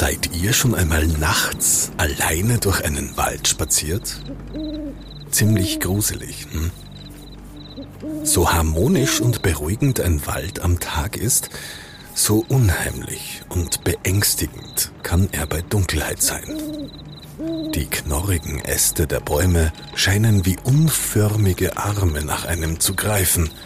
Seid ihr schon einmal nachts alleine durch einen Wald spaziert? Ziemlich gruselig, hm? So harmonisch und beruhigend ein Wald am Tag ist, so unheimlich und beängstigend kann er bei Dunkelheit sein. Die knorrigen Äste der Bäume scheinen wie unförmige Arme nach einem zu greifen –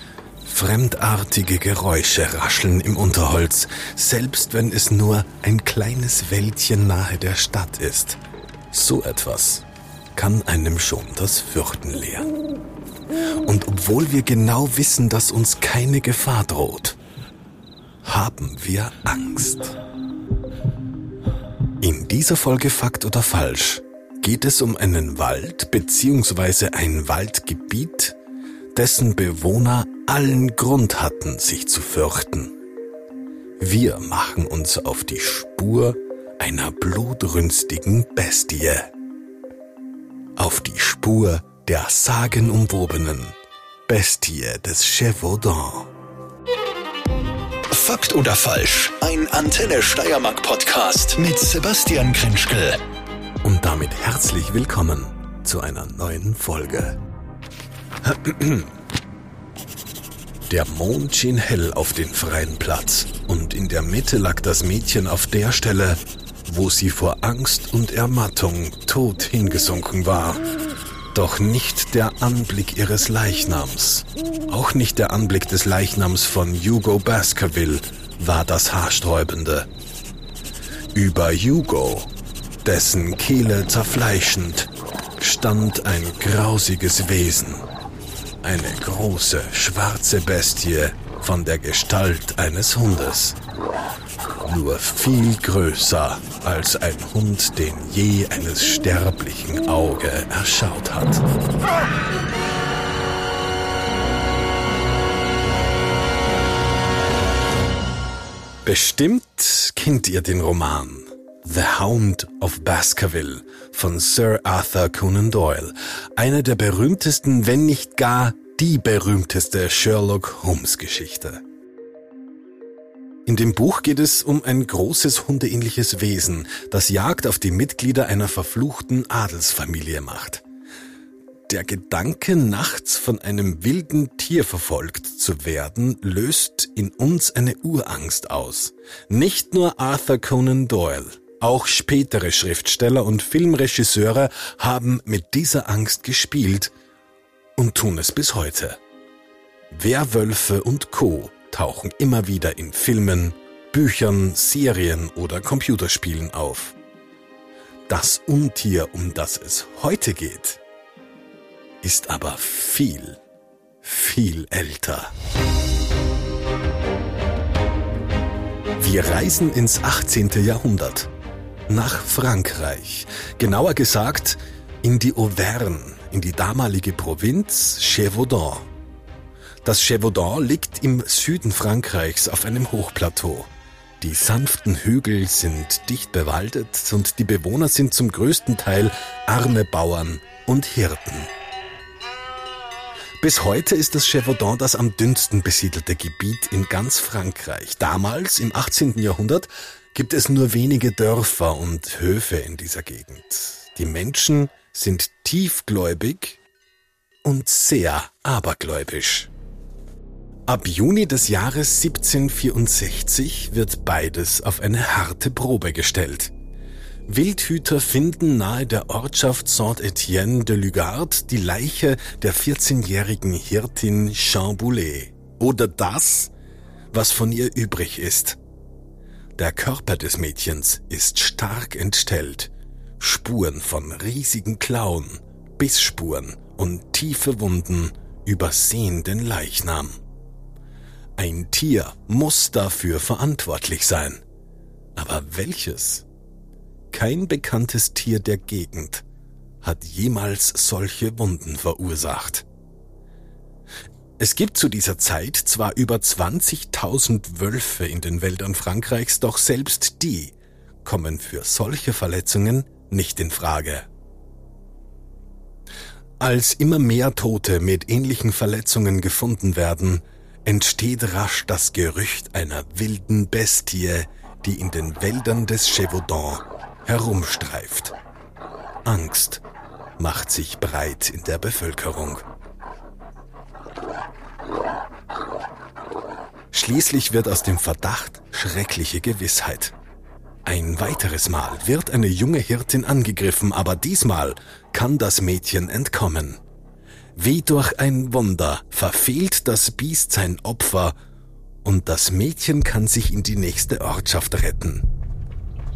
Fremdartige Geräusche rascheln im Unterholz, selbst wenn es nur ein kleines Wäldchen nahe der Stadt ist. So etwas kann einem schon das Fürchten lehren. Und obwohl wir genau wissen, dass uns keine Gefahr droht, haben wir Angst. In dieser Folge Fakt oder Falsch geht es um einen Wald bzw. ein Waldgebiet, dessen Bewohner allen Grund hatten, sich zu fürchten. Wir machen uns auf die Spur einer blutrünstigen Bestie. Auf die Spur der sagenumwobenen Bestie des Chevaudan. Fakt oder falsch? Ein Antenne Steiermark Podcast mit Sebastian Krinschkel. Und damit herzlich willkommen zu einer neuen Folge. Der Mond schien hell auf den freien Platz und in der Mitte lag das Mädchen auf der Stelle, wo sie vor Angst und Ermattung tot hingesunken war. Doch nicht der Anblick ihres Leichnams, auch nicht der Anblick des Leichnams von Hugo Baskerville war das Haarsträubende. Über Hugo, dessen Kehle zerfleischend, stand ein grausiges Wesen eine große, schwarze Bestie von der Gestalt eines Hundes. Nur viel größer als ein Hund, den je eines sterblichen Auge erschaut hat. Bestimmt kennt ihr den Roman The Hound of Baskerville von Sir Arthur Conan Doyle, einer der berühmtesten, wenn nicht gar die berühmteste Sherlock Holmes Geschichte. In dem Buch geht es um ein großes hundeähnliches Wesen, das Jagd auf die Mitglieder einer verfluchten Adelsfamilie macht. Der Gedanke, nachts von einem wilden Tier verfolgt zu werden, löst in uns eine Urangst aus. Nicht nur Arthur Conan Doyle, auch spätere Schriftsteller und Filmregisseure haben mit dieser Angst gespielt und tun es bis heute. Werwölfe und Co. tauchen immer wieder in Filmen, Büchern, Serien oder Computerspielen auf. Das Untier, um das es heute geht, ist aber viel, viel älter. Wir reisen ins 18. Jahrhundert nach Frankreich, genauer gesagt in die Auvergne, in die damalige Provinz Gévaudan. Das Gévaudan liegt im Süden Frankreichs auf einem Hochplateau. Die sanften Hügel sind dicht bewaldet und die Bewohner sind zum größten Teil arme Bauern und Hirten. Bis heute ist das Gévaudan das am dünnsten besiedelte Gebiet in ganz Frankreich. Damals, im 18. Jahrhundert, gibt es nur wenige Dörfer und Höfe in dieser Gegend. Die Menschen sind tiefgläubig und sehr abergläubisch. Ab Juni des Jahres 1764 wird beides auf eine harte Probe gestellt. Wildhüter finden nahe der Ortschaft Saint-Étienne de Lugard die Leiche der 14-jährigen Hirtin Jean. Oder das, was von ihr übrig ist. Der Körper des Mädchens ist stark entstellt. Spuren von riesigen Klauen, Bissspuren und tiefe Wunden übersehen den Leichnam. Ein Tier muss dafür verantwortlich sein. Aber welches? Kein bekanntes Tier der Gegend hat jemals solche Wunden verursacht. Es gibt zu dieser Zeit zwar über 20.000 Wölfe in den Wäldern Frankreichs, doch selbst die kommen für solche Verletzungen nicht in Frage. Als immer mehr Tote mit ähnlichen Verletzungen gefunden werden, entsteht rasch das Gerücht einer wilden Bestie, die in den Wäldern des Gévaudan herumstreift. Angst macht sich breit in der Bevölkerung. Schließlich wird aus dem Verdacht schreckliche Gewissheit. Ein weiteres Mal wird eine junge Hirtin angegriffen, aber diesmal kann das Mädchen entkommen. Wie durch ein Wunder verfehlt das Biest sein Opfer und das Mädchen kann sich in die nächste Ortschaft retten.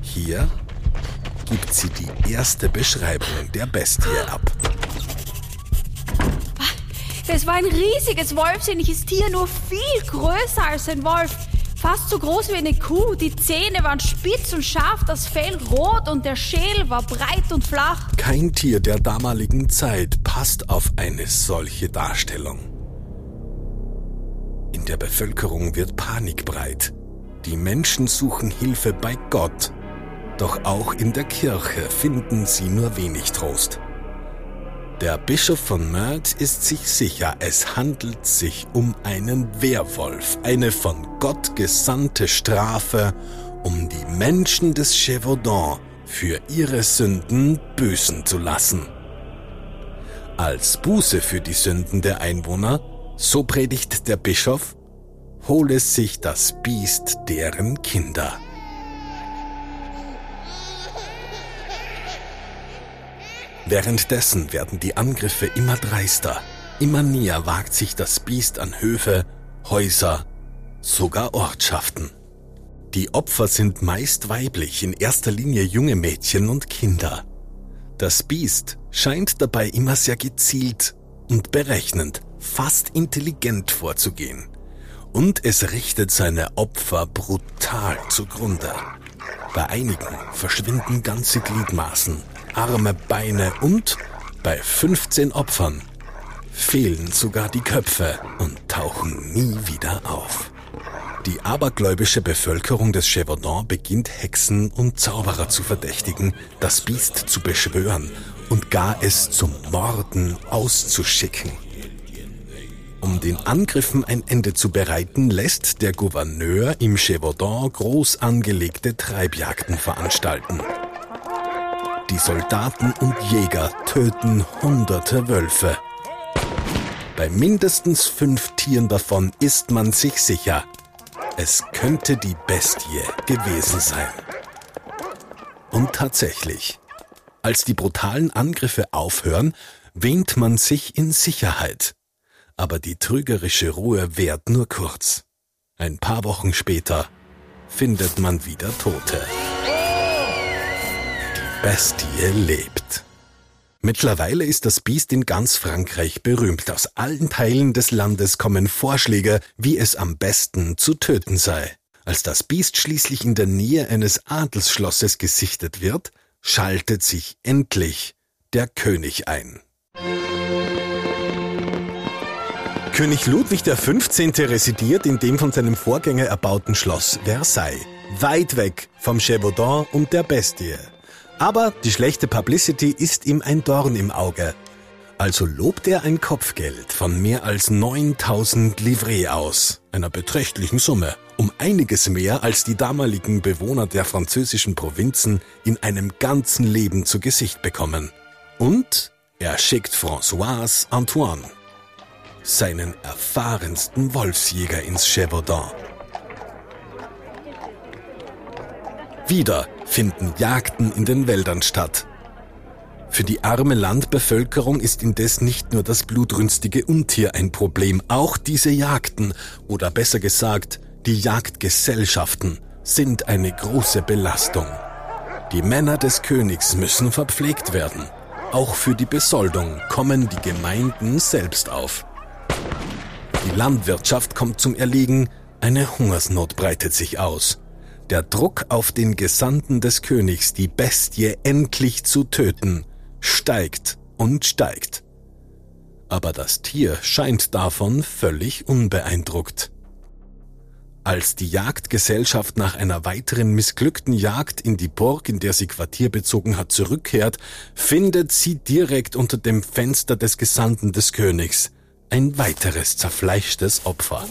Hier gibt sie die erste Beschreibung der Bestie ab. Das war ein riesiges wolfsähnliches Tier, nur viel größer als ein Wolf. Fast so groß wie eine Kuh. Die Zähne waren spitz und scharf, das Fell rot und der Schädel war breit und flach. Kein Tier der damaligen Zeit passt auf eine solche Darstellung. In der Bevölkerung wird Panik breit. Die Menschen suchen Hilfe bei Gott. Doch auch in der Kirche finden sie nur wenig Trost. Der Bischof von Meurthe ist sich sicher, es handelt sich um einen Werwolf, eine von Gott gesandte Strafe, um die Menschen des Gévaudan für ihre Sünden büßen zu lassen. Als Buße für die Sünden der Einwohner, so predigt der Bischof, hole sich das Biest deren Kinder. Währenddessen werden die Angriffe immer dreister. Immer näher wagt sich das Biest an Höfe, Häuser, sogar Ortschaften. Die Opfer sind meist weiblich, in erster Linie junge Mädchen und Kinder. Das Biest scheint dabei immer sehr gezielt und berechnend, fast intelligent vorzugehen. Und es richtet seine Opfer brutal zugrunde. Bei einigen verschwinden ganze Gliedmaßen, Arme, Beine und bei 15 Opfern fehlen sogar die Köpfe und tauchen nie wieder auf. Die abergläubische Bevölkerung des Gévaudan beginnt Hexen und Zauberer zu verdächtigen, das Biest zu beschwören und gar es zum Morden auszuschicken. Um den Angriffen ein Ende zu bereiten, lässt der Gouverneur im Gévaudan groß angelegte Treibjagden veranstalten. Die Soldaten und Jäger töten hunderte Wölfe. Bei mindestens fünf Tieren davon ist man sich sicher, es könnte die Bestie gewesen sein. Und tatsächlich, als die brutalen Angriffe aufhören, wähnt man sich in Sicherheit. Aber die trügerische Ruhe währt nur kurz. Ein paar Wochen später findet man wieder Tote. Bestie lebt. Mittlerweile ist das Biest in ganz Frankreich berühmt. Aus allen Teilen des Landes kommen Vorschläge, wie es am besten zu töten sei. Als das Biest schließlich in der Nähe eines Adelsschlosses gesichtet wird, schaltet sich endlich der König ein. König Ludwig XV. residiert in dem von seinem Vorgänger erbauten Schloss Versailles, weit weg vom Gévaudan und der Bestie. Aber die schlechte Publicity ist ihm ein Dorn im Auge. Also lobt er ein Kopfgeld von mehr als 9000 Livret aus, einer beträchtlichen Summe, um einiges mehr als die damaligen Bewohner der französischen Provinzen in einem ganzen Leben zu Gesicht bekommen. Und er schickt Françoise Antoine, seinen erfahrensten Wolfsjäger ins Gévaudan. Wieder finden Jagden in den Wäldern statt. Für die arme Landbevölkerung ist indes nicht nur das blutrünstige Untier ein Problem, auch diese Jagden oder besser gesagt die Jagdgesellschaften sind eine große Belastung. Die Männer des Königs müssen verpflegt werden. Auch für die Besoldung kommen die Gemeinden selbst auf. Die Landwirtschaft kommt zum Erliegen, eine Hungersnot breitet sich aus. Der Druck auf den Gesandten des Königs, die Bestie endlich zu töten, steigt und steigt. Aber das Tier scheint davon völlig unbeeindruckt. Als die Jagdgesellschaft nach einer weiteren missglückten Jagd in die Burg, in der sie Quartier bezogen hat, zurückkehrt, findet sie direkt unter dem Fenster des Gesandten des Königs ein weiteres zerfleischtes Opfer.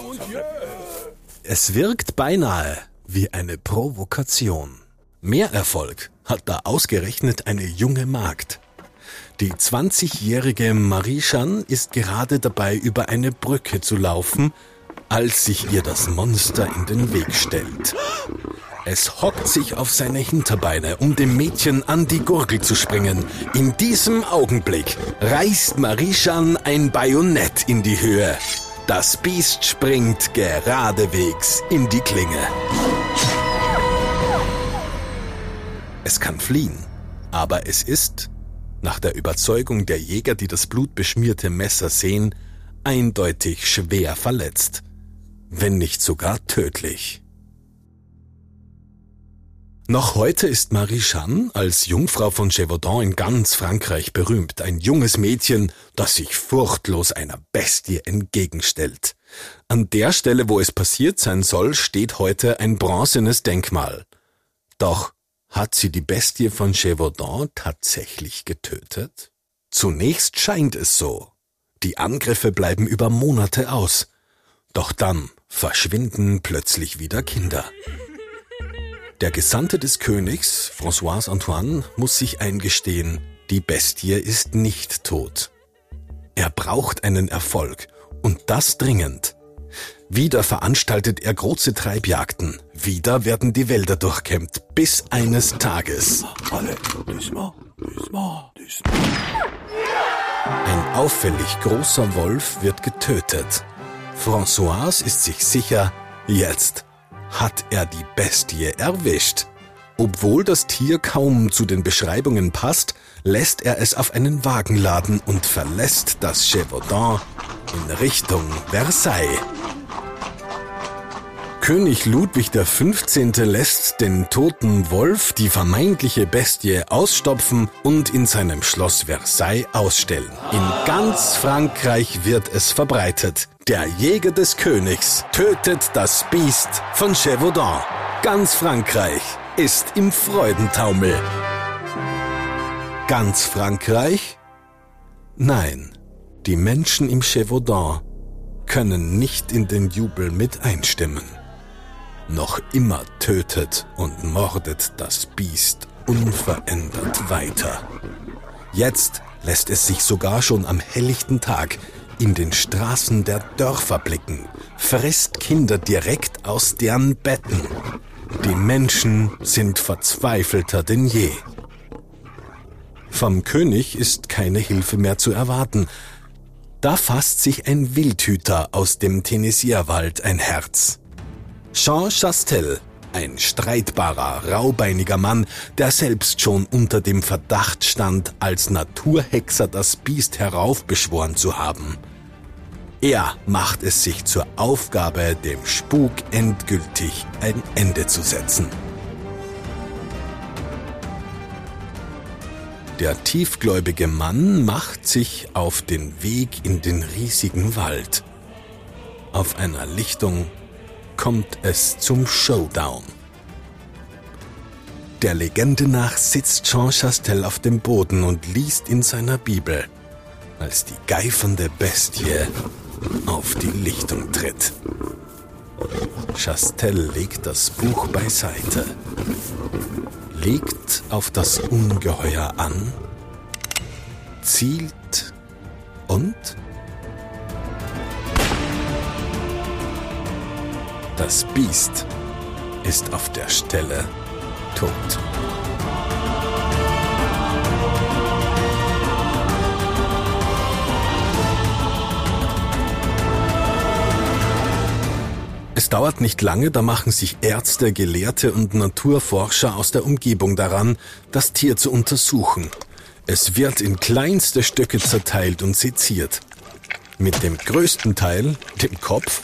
Es wirkt beinahe, wie eine Provokation. Mehr Erfolg hat da ausgerechnet eine junge Magd. Die 20-jährige Marie Jeanne ist gerade dabei, über eine Brücke zu laufen, als sich ihr das Monster in den Weg stellt. Es hockt sich auf seine Hinterbeine, um dem Mädchen an die Gurgel zu springen. In diesem Augenblick reißt Marie Jeanne ein Bajonett in die Höhe. Das Biest springt geradewegs in die Klinge. Es kann fliehen, aber es ist, nach der Überzeugung der Jäger, die das blutbeschmierte Messer sehen, eindeutig schwer verletzt, wenn nicht sogar tödlich. Noch heute ist Marie Jeanne als Jungfrau von Gévaudan in ganz Frankreich berühmt, ein junges Mädchen, das sich furchtlos einer Bestie entgegenstellt. An der Stelle, wo es passiert sein soll, steht heute ein bronzenes Denkmal. Doch hat sie die Bestie von Gévaudan tatsächlich getötet? Zunächst scheint es so. Die Angriffe bleiben über Monate aus. Doch dann verschwinden plötzlich wieder Kinder. Der Gesandte des Königs, François Antoine, muss sich eingestehen, die Bestie ist nicht tot. Er braucht einen Erfolg und das dringend. Wieder veranstaltet er große Treibjagden. Wieder werden die Wälder durchkämmt, bis eines Tages. Ein auffällig großer Wolf wird getötet. François ist sich sicher, jetzt hat er die Bestie erwischt. Obwohl das Tier kaum zu den Beschreibungen passt, lässt er es auf einen Wagen laden und verlässt das Gévaudan in Richtung Versailles. König Ludwig XV. lässt den toten Wolf, die vermeintliche Bestie, ausstopfen und in seinem Schloss Versailles ausstellen. In ganz Frankreich wird es verbreitet. Der Jäger des Königs tötet das Biest von Gévaudan. Ganz Frankreich ist im Freudentaumel. Ganz Frankreich? Nein, die Menschen im Gévaudan können nicht in den Jubel mit einstimmen. Noch immer tötet und mordet das Biest unverändert weiter. Jetzt lässt es sich sogar schon am helllichten Tag in den Straßen der Dörfer blicken, frisst Kinder direkt aus deren Betten. Die Menschen sind verzweifelter denn je. Vom König ist keine Hilfe mehr zu erwarten. Da fasst sich ein Wildhüter aus dem Tennesierwald ein Herz. Jean Chastel, ein streitbarer, raubeiniger Mann, der selbst schon unter dem Verdacht stand, als Naturhexer das Biest heraufbeschworen zu haben. Er macht es sich zur Aufgabe, dem Spuk endgültig ein Ende zu setzen. Der tiefgläubige Mann macht sich auf den Weg in den riesigen Wald. Auf einer Lichtung kommt es zum Showdown. Der Legende nach sitzt Jean Chastel auf dem Boden und liest in seiner Bibel, als die geifernde Bestie auf die Lichtung tritt. Chastel legt das Buch beiseite, legt auf das Ungeheuer an, zielt und Das Biest ist auf der Stelle tot. Es dauert nicht lange, da machen sich Ärzte, Gelehrte und Naturforscher aus der Umgebung daran, das Tier zu untersuchen. Es wird in kleinste Stücke zerteilt und seziert. Mit dem größten Teil, dem Kopf,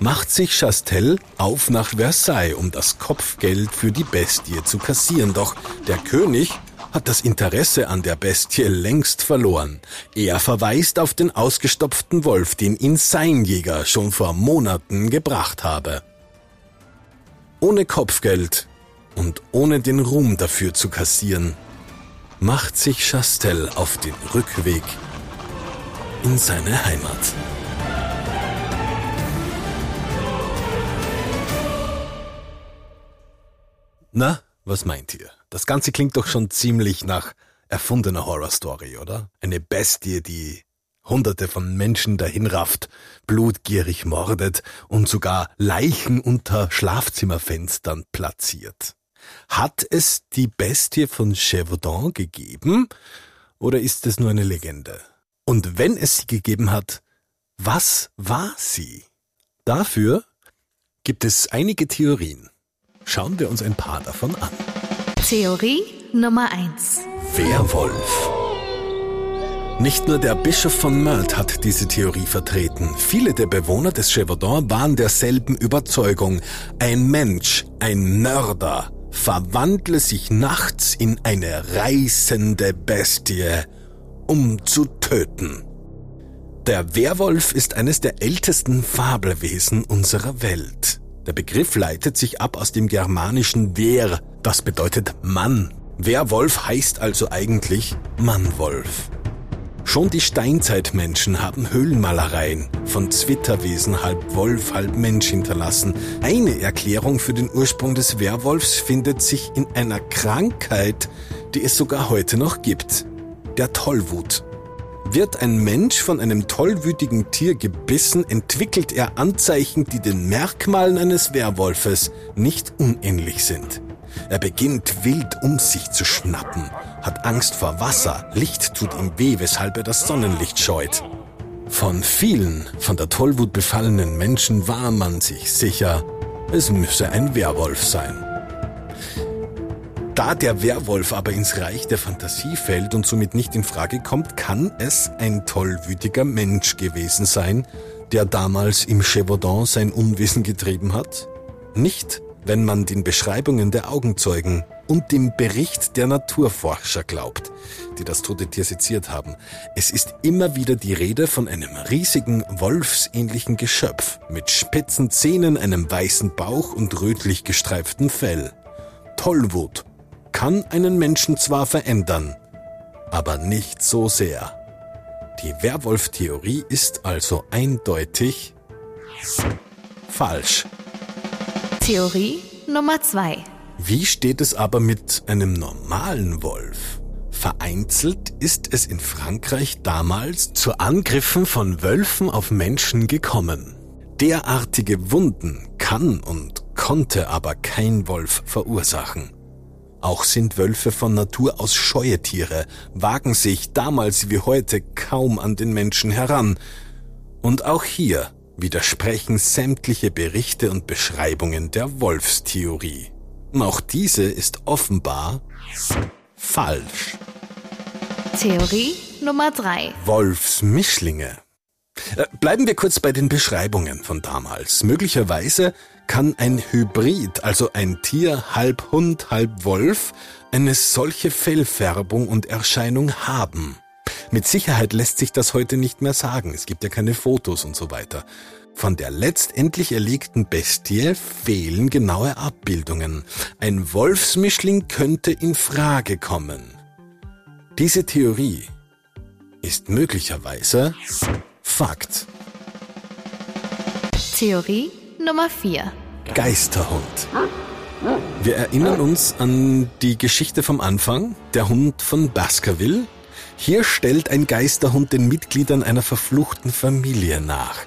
macht sich Chastel auf nach Versailles, um das Kopfgeld für die Bestie zu kassieren. Doch der König hat das Interesse an der Bestie längst verloren. Er verweist auf den ausgestopften Wolf, den ihn sein Jäger schon vor Monaten gebracht habe. Ohne Kopfgeld und ohne den Ruhm dafür zu kassieren, macht sich Chastel auf den Rückweg in seine Heimat. Na, was meint ihr? Das Ganze klingt doch schon ziemlich nach erfundener Horrorstory, oder? Eine Bestie, die Hunderte von Menschen dahinrafft, blutgierig mordet und sogar Leichen unter Schlafzimmerfenstern platziert. Hat es die Bestie von Chevaudan gegeben oder ist es nur eine Legende? Und wenn es sie gegeben hat, was war sie? Dafür gibt es einige Theorien. Schauen wir uns ein paar davon an. Theorie Nummer 1. Werwolf. Nicht nur der Bischof von Meurthe hat diese Theorie vertreten. Viele der Bewohner des Chevaudan waren derselben Überzeugung. Ein Mensch, ein Mörder, verwandle sich nachts in eine reißende Bestie, um zu töten. Der Werwolf ist eines der ältesten Fabelwesen unserer Welt. Der Begriff leitet sich ab aus dem germanischen Wer, das bedeutet Mann. Werwolf heißt also eigentlich Mannwolf. Schon die Steinzeitmenschen haben Höhlenmalereien von Zwitterwesen halb Wolf, halb Mensch hinterlassen. Eine Erklärung für den Ursprung des Werwolfs findet sich in einer Krankheit, die es sogar heute noch gibt. Der Tollwut. Wird ein Mensch von einem tollwütigen Tier gebissen, entwickelt er Anzeichen, die den Merkmalen eines Werwolfes nicht unähnlich sind. Er beginnt wild um sich zu schnappen, hat Angst vor Wasser, Licht tut ihm weh, weshalb er das Sonnenlicht scheut. Von vielen von der Tollwut befallenen Menschen war man sich sicher, es müsse ein Werwolf sein. Da der Werwolf aber ins Reich der Fantasie fällt und somit nicht in Frage kommt, kann es ein tollwütiger Mensch gewesen sein, der damals im Chevaudan sein Unwissen getrieben hat? Nicht wenn man den Beschreibungen der Augenzeugen und dem Bericht der Naturforscher glaubt, die das tote Tier seziert haben. Es ist immer wieder die Rede von einem riesigen, wolfsähnlichen Geschöpf mit spitzen Zähnen, einem weißen Bauch und rötlich gestreiftem Fell. Tollwut kann einen Menschen zwar verändern, aber nicht so sehr. Die Werwolf-Theorie ist also eindeutig falsch. Theorie Nummer 2. Wie steht es aber mit einem normalen Wolf? Vereinzelt ist es in Frankreich damals zu Angriffen von Wölfen auf Menschen gekommen. Derartige Wunden kann und konnte aber kein Wolf verursachen. Auch sind Wölfe von Natur aus scheue Tiere, wagen sich damals wie heute kaum an den Menschen heran. Und auch hier widersprechen sämtliche Berichte und Beschreibungen der Wolfstheorie. Auch diese ist offenbar falsch. Theorie Nummer 3. Wolfsmischlinge. Äh, bleiben wir kurz bei den Beschreibungen von damals. Möglicherweise kann ein Hybrid, also ein Tier halb Hund, halb Wolf, eine solche Fellfärbung und Erscheinung haben. Mit Sicherheit lässt sich das heute nicht mehr sagen. Es gibt ja keine Fotos und so weiter. Von der letztendlich erlegten Bestie fehlen genaue Abbildungen. Ein Wolfsmischling könnte in Frage kommen. Diese Theorie ist möglicherweise Fakt. Theorie Nummer 4. Geisterhund. Wir erinnern uns an die Geschichte vom Anfang, der Hund von Baskerville. Hier stellt ein Geisterhund den Mitgliedern einer verfluchten Familie nach.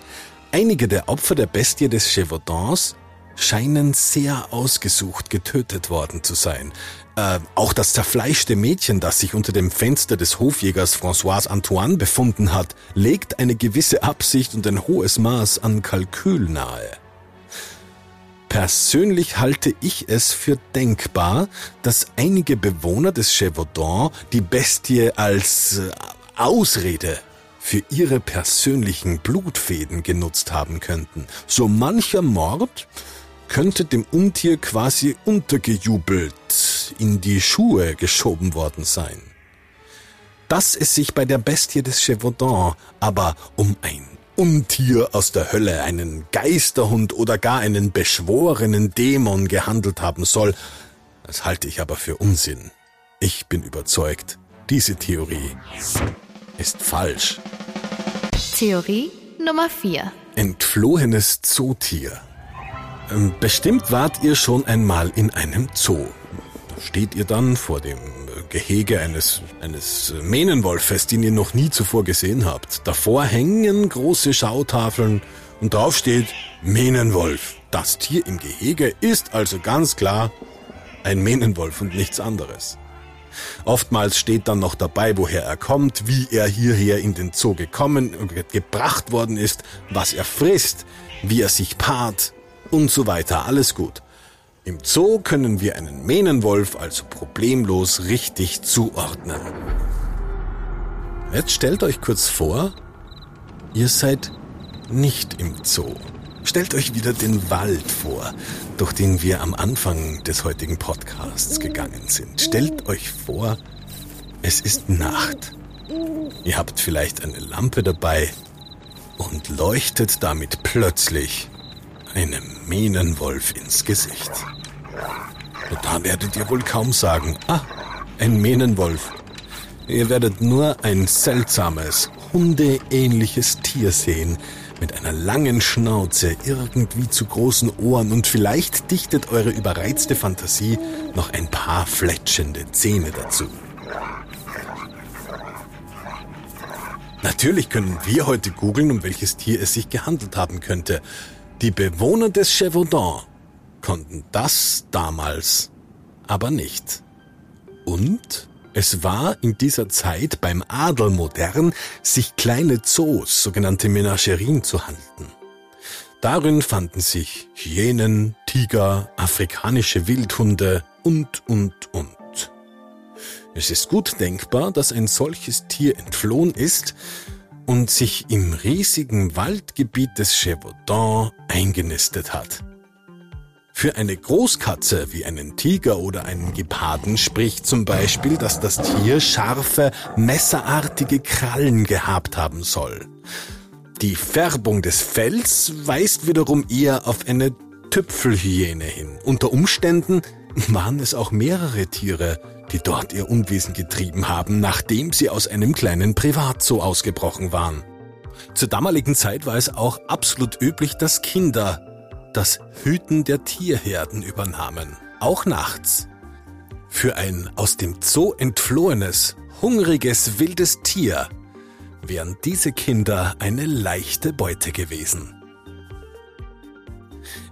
Einige der Opfer der Bestie des Chevaudans scheinen sehr ausgesucht getötet worden zu sein. Äh, auch das zerfleischte Mädchen, das sich unter dem Fenster des Hofjägers François Antoine befunden hat, legt eine gewisse Absicht und ein hohes Maß an Kalkül nahe. Persönlich halte ich es für denkbar, dass einige Bewohner des Chevaudan die Bestie als äh, Ausrede für ihre persönlichen Blutfäden genutzt haben könnten. So mancher Mord könnte dem Untier quasi untergejubelt in die Schuhe geschoben worden sein. Dass es sich bei der Bestie des Chevaudan aber um ein Untier aus der Hölle, einen Geisterhund oder gar einen beschworenen Dämon gehandelt haben soll, das halte ich aber für Unsinn. Ich bin überzeugt, diese Theorie ist falsch. Theorie Nummer 4. Entflohenes Zootier. Ähm, Bestimmt wart ihr schon einmal in einem Zoo. Da steht ihr dann vor dem Gehege eines, eines Mähnenwolfes, den ihr noch nie zuvor gesehen habt. Davor hängen große Schautafeln und drauf steht Mähnenwolf. Das Tier im Gehege ist also ganz klar ein Mähnenwolf und nichts anderes. Oftmals steht dann noch dabei, woher er kommt, wie er hierher in den Zoo gekommen und gebracht worden ist, was er frisst, wie er sich paart und so weiter. Alles gut. Im Zoo können wir einen Mähnenwolf also problemlos richtig zuordnen. Jetzt stellt euch kurz vor, ihr seid nicht im Zoo. Stellt euch wieder den Wald vor, durch den wir am Anfang des heutigen Podcasts gegangen sind. Stellt euch vor, es ist Nacht. Ihr habt vielleicht eine Lampe dabei und leuchtet damit plötzlich einem Mähnenwolf ins Gesicht. Da werdet ihr wohl kaum sagen, ah, ein Mähnenwolf. Ihr werdet nur ein seltsames, hundeähnliches Tier sehen, mit einer langen Schnauze, irgendwie zu großen Ohren und vielleicht dichtet eure überreizte Fantasie noch ein paar fletschende Zähne dazu. Natürlich können wir heute googeln, um welches Tier es sich gehandelt haben könnte. Die Bewohner des Chevaudan konnten das damals aber nicht. Und es war in dieser Zeit beim Adel modern, sich kleine Zoos, sogenannte Menagerien zu halten. Darin fanden sich Hyänen, Tiger, afrikanische Wildhunde und, und, und. Es ist gut denkbar, dass ein solches Tier entflohen ist und sich im riesigen Waldgebiet des Chevaudan eingenistet hat. Für eine Großkatze wie einen Tiger oder einen Geparden spricht zum Beispiel, dass das Tier scharfe, messerartige Krallen gehabt haben soll. Die Färbung des Fells weist wiederum eher auf eine Tüpfelhyäne hin. Unter Umständen waren es auch mehrere Tiere, die dort ihr Unwesen getrieben haben, nachdem sie aus einem kleinen Privatzoo ausgebrochen waren. Zur damaligen Zeit war es auch absolut üblich, dass Kinder das Hüten der Tierherden übernahmen, auch nachts. Für ein aus dem Zoo entflohenes, hungriges, wildes Tier wären diese Kinder eine leichte Beute gewesen.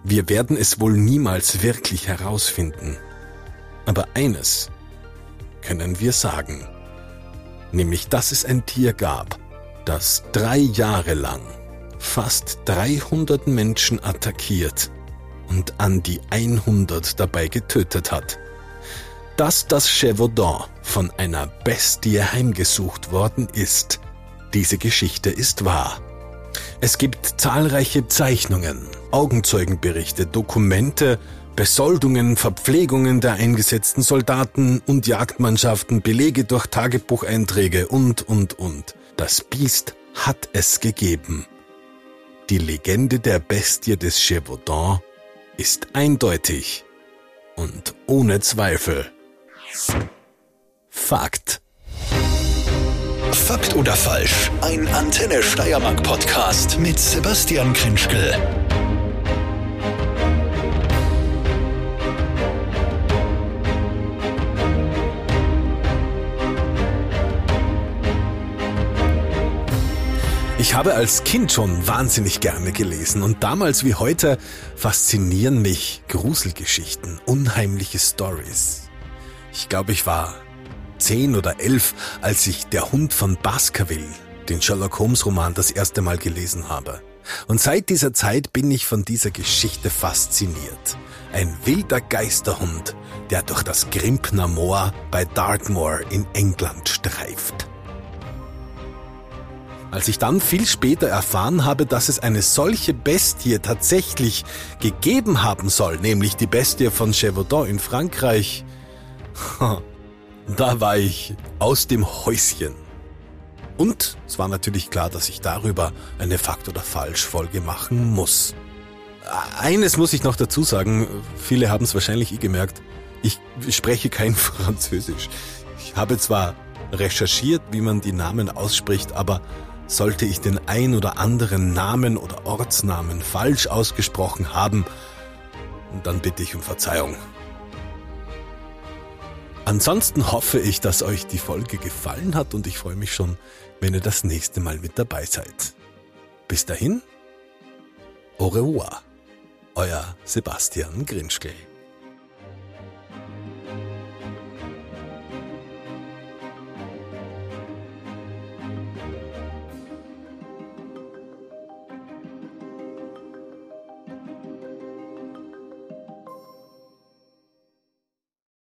Wir werden es wohl niemals wirklich herausfinden. Aber eines können wir sagen, nämlich dass es ein Tier gab, das drei Jahre lang fast 300 Menschen attackiert und an die 100 dabei getötet hat. Dass das Chevaudan von einer Bestie heimgesucht worden ist, diese Geschichte ist wahr. Es gibt zahlreiche Zeichnungen, Augenzeugenberichte, Dokumente, Besoldungen, Verpflegungen der eingesetzten Soldaten und Jagdmannschaften, Belege durch Tagebucheinträge und, und, und. Das Biest hat es gegeben. Die Legende der Bestie des Gévaudan ist eindeutig und ohne Zweifel Fakt. Fakt oder falsch? Ein Antenne Steiermark Podcast mit Sebastian Krenschkel. Ich habe als Kind schon wahnsinnig gerne gelesen und damals wie heute faszinieren mich Gruselgeschichten, unheimliche Stories. Ich glaube, ich war zehn oder elf, als ich Der Hund von Baskerville, den Sherlock Holmes Roman, das erste Mal gelesen habe. Und seit dieser Zeit bin ich von dieser Geschichte fasziniert. Ein wilder Geisterhund, der durch das Grimpner Moor bei Dartmoor in England streift. Als ich dann viel später erfahren habe, dass es eine solche Bestie tatsächlich gegeben haben soll, nämlich die Bestie von Chevaudan in Frankreich, da war ich aus dem Häuschen. Und es war natürlich klar, dass ich darüber eine Fakt- oder Falsch-Folge machen muss. Eines muss ich noch dazu sagen, viele haben es wahrscheinlich eh gemerkt, ich spreche kein Französisch. Ich habe zwar recherchiert, wie man die Namen ausspricht, aber sollte ich den ein oder anderen Namen oder Ortsnamen falsch ausgesprochen haben, dann bitte ich um Verzeihung. Ansonsten hoffe ich, dass euch die Folge gefallen hat und ich freue mich schon, wenn ihr das nächste Mal mit dabei seid. Bis dahin, au revoir, euer Sebastian Grinschkel.